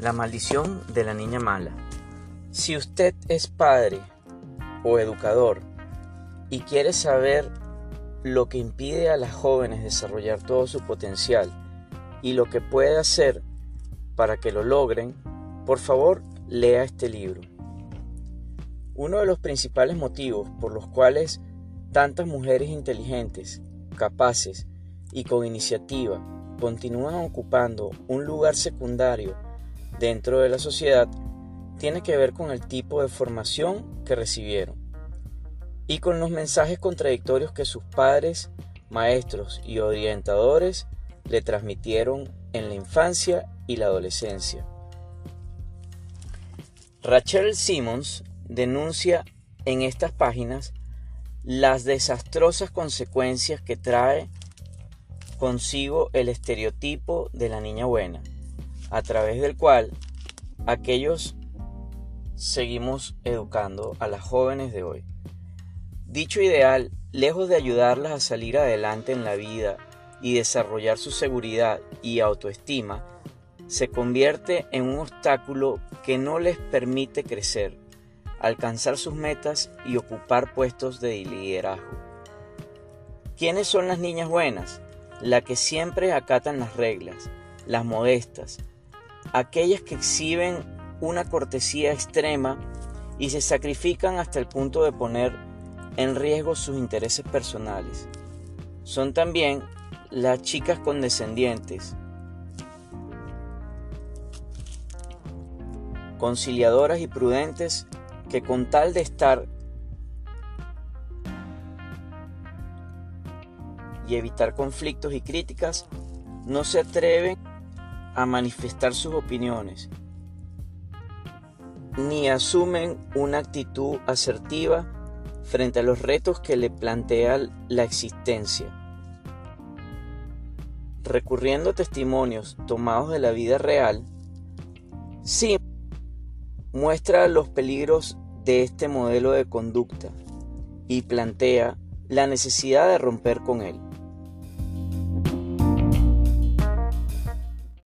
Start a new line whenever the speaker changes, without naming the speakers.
La maldición de la niña mala. Si usted es padre o educador y quiere saber lo que impide a las jóvenes desarrollar todo su potencial y lo que puede hacer para que lo logren, por favor lea este libro. Uno de los principales motivos por los cuales tantas mujeres inteligentes, capaces y con iniciativa continúan ocupando un lugar secundario dentro de la sociedad tiene que ver con el tipo de formación que recibieron y con los mensajes contradictorios que sus padres, maestros y orientadores le transmitieron en la infancia y la adolescencia. Rachel Simmons denuncia en estas páginas las desastrosas consecuencias que trae consigo el estereotipo de la niña buena a través del cual aquellos seguimos educando a las jóvenes de hoy. Dicho ideal, lejos de ayudarlas a salir adelante en la vida y desarrollar su seguridad y autoestima, se convierte en un obstáculo que no les permite crecer, alcanzar sus metas y ocupar puestos de liderazgo. ¿Quiénes son las niñas buenas? Las que siempre acatan las reglas, las modestas, aquellas que exhiben una cortesía extrema y se sacrifican hasta el punto de poner en riesgo sus intereses personales. Son también las chicas condescendientes, conciliadoras y prudentes que con tal de estar y evitar conflictos y críticas, no se atreven a manifestar sus opiniones, ni asumen una actitud asertiva frente a los retos que le plantea la existencia. Recurriendo a testimonios tomados de la vida real, sí muestra los peligros de este modelo de conducta y plantea la necesidad de romper con él.